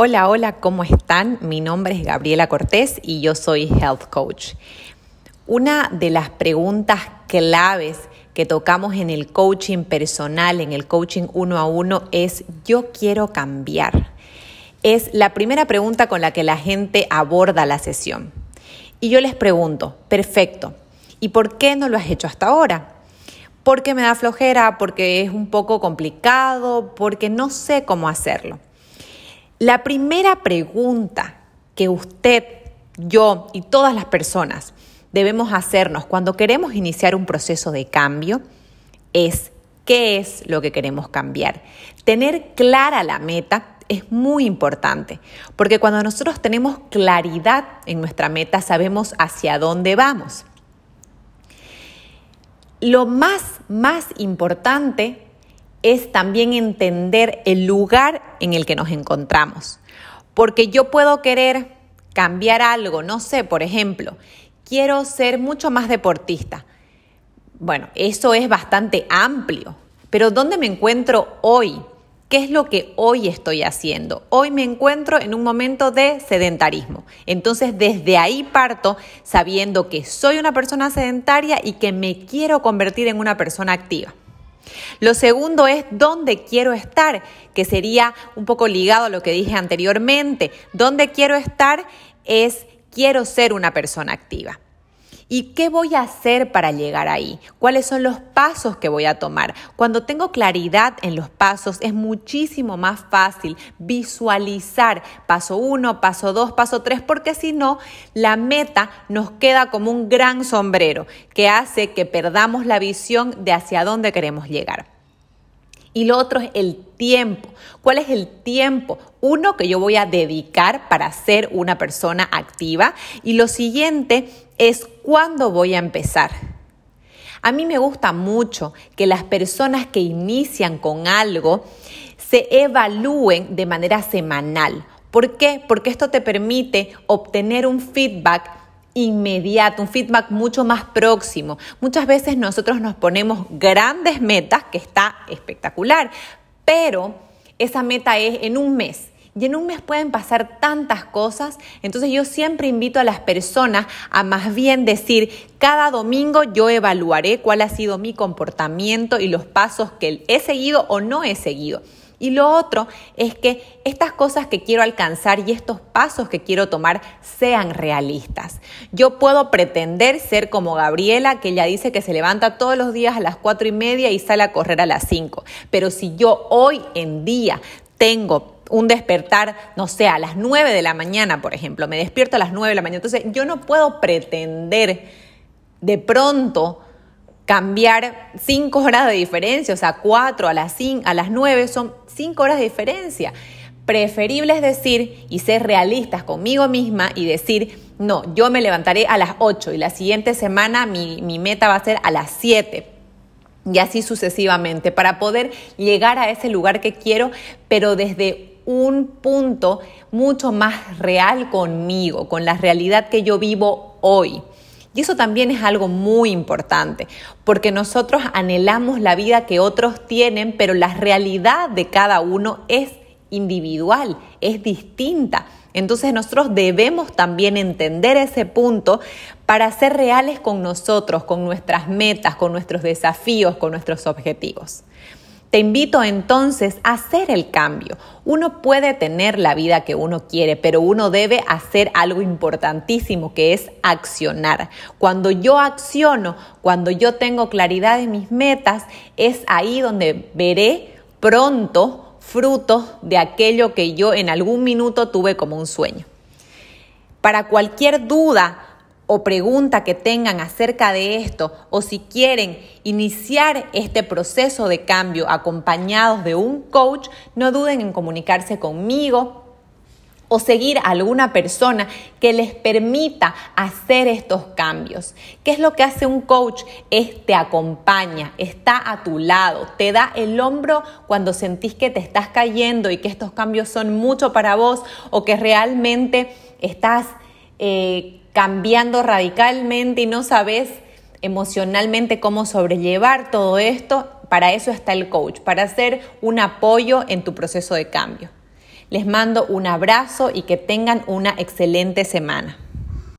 Hola, hola, ¿cómo están? Mi nombre es Gabriela Cortés y yo soy Health Coach. Una de las preguntas claves que tocamos en el coaching personal, en el coaching uno a uno, es yo quiero cambiar. Es la primera pregunta con la que la gente aborda la sesión. Y yo les pregunto, perfecto, ¿y por qué no lo has hecho hasta ahora? Porque me da flojera, porque es un poco complicado, porque no sé cómo hacerlo. La primera pregunta que usted, yo y todas las personas debemos hacernos cuando queremos iniciar un proceso de cambio es qué es lo que queremos cambiar. Tener clara la meta es muy importante, porque cuando nosotros tenemos claridad en nuestra meta, sabemos hacia dónde vamos. Lo más, más importante es también entender el lugar en el que nos encontramos. Porque yo puedo querer cambiar algo, no sé, por ejemplo, quiero ser mucho más deportista. Bueno, eso es bastante amplio, pero ¿dónde me encuentro hoy? ¿Qué es lo que hoy estoy haciendo? Hoy me encuentro en un momento de sedentarismo. Entonces, desde ahí parto sabiendo que soy una persona sedentaria y que me quiero convertir en una persona activa. Lo segundo es dónde quiero estar, que sería un poco ligado a lo que dije anteriormente. Dónde quiero estar es quiero ser una persona activa. ¿Y qué voy a hacer para llegar ahí? ¿Cuáles son los pasos que voy a tomar? Cuando tengo claridad en los pasos es muchísimo más fácil visualizar paso uno, paso dos, paso tres, porque si no, la meta nos queda como un gran sombrero que hace que perdamos la visión de hacia dónde queremos llegar. Y lo otro es el tiempo. ¿Cuál es el tiempo? Uno que yo voy a dedicar para ser una persona activa. Y lo siguiente es cuándo voy a empezar. A mí me gusta mucho que las personas que inician con algo se evalúen de manera semanal. ¿Por qué? Porque esto te permite obtener un feedback inmediato, un feedback mucho más próximo. Muchas veces nosotros nos ponemos grandes metas, que está espectacular, pero esa meta es en un mes y en un mes pueden pasar tantas cosas. Entonces yo siempre invito a las personas a más bien decir, cada domingo yo evaluaré cuál ha sido mi comportamiento y los pasos que he seguido o no he seguido. Y lo otro es que estas cosas que quiero alcanzar y estos pasos que quiero tomar sean realistas. Yo puedo pretender ser como Gabriela, que ella dice que se levanta todos los días a las cuatro y media y sale a correr a las cinco. Pero si yo hoy en día tengo un despertar, no sé, a las 9 de la mañana, por ejemplo, me despierto a las 9 de la mañana. Entonces, yo no puedo pretender de pronto cambiar 5 horas de diferencia, o sea, 4 a las, 5, a las 9 son 5 horas de diferencia. Preferible es decir y ser realistas conmigo misma y decir, no, yo me levantaré a las 8 y la siguiente semana mi, mi meta va a ser a las 7 y así sucesivamente, para poder llegar a ese lugar que quiero, pero desde un punto mucho más real conmigo, con la realidad que yo vivo hoy. Y eso también es algo muy importante, porque nosotros anhelamos la vida que otros tienen, pero la realidad de cada uno es individual, es distinta. Entonces nosotros debemos también entender ese punto para ser reales con nosotros, con nuestras metas, con nuestros desafíos, con nuestros objetivos. Te invito entonces a hacer el cambio. Uno puede tener la vida que uno quiere, pero uno debe hacer algo importantísimo que es accionar. Cuando yo acciono, cuando yo tengo claridad en mis metas, es ahí donde veré pronto frutos de aquello que yo en algún minuto tuve como un sueño. Para cualquier duda o pregunta que tengan acerca de esto o si quieren iniciar este proceso de cambio acompañados de un coach, no duden en comunicarse conmigo o seguir a alguna persona que les permita hacer estos cambios. ¿Qué es lo que hace un coach? Es te acompaña, está a tu lado, te da el hombro cuando sentís que te estás cayendo y que estos cambios son mucho para vos o que realmente estás eh, cambiando radicalmente y no sabes emocionalmente cómo sobrellevar todo esto, para eso está el coach, para hacer un apoyo en tu proceso de cambio. Les mando un abrazo y que tengan una excelente semana.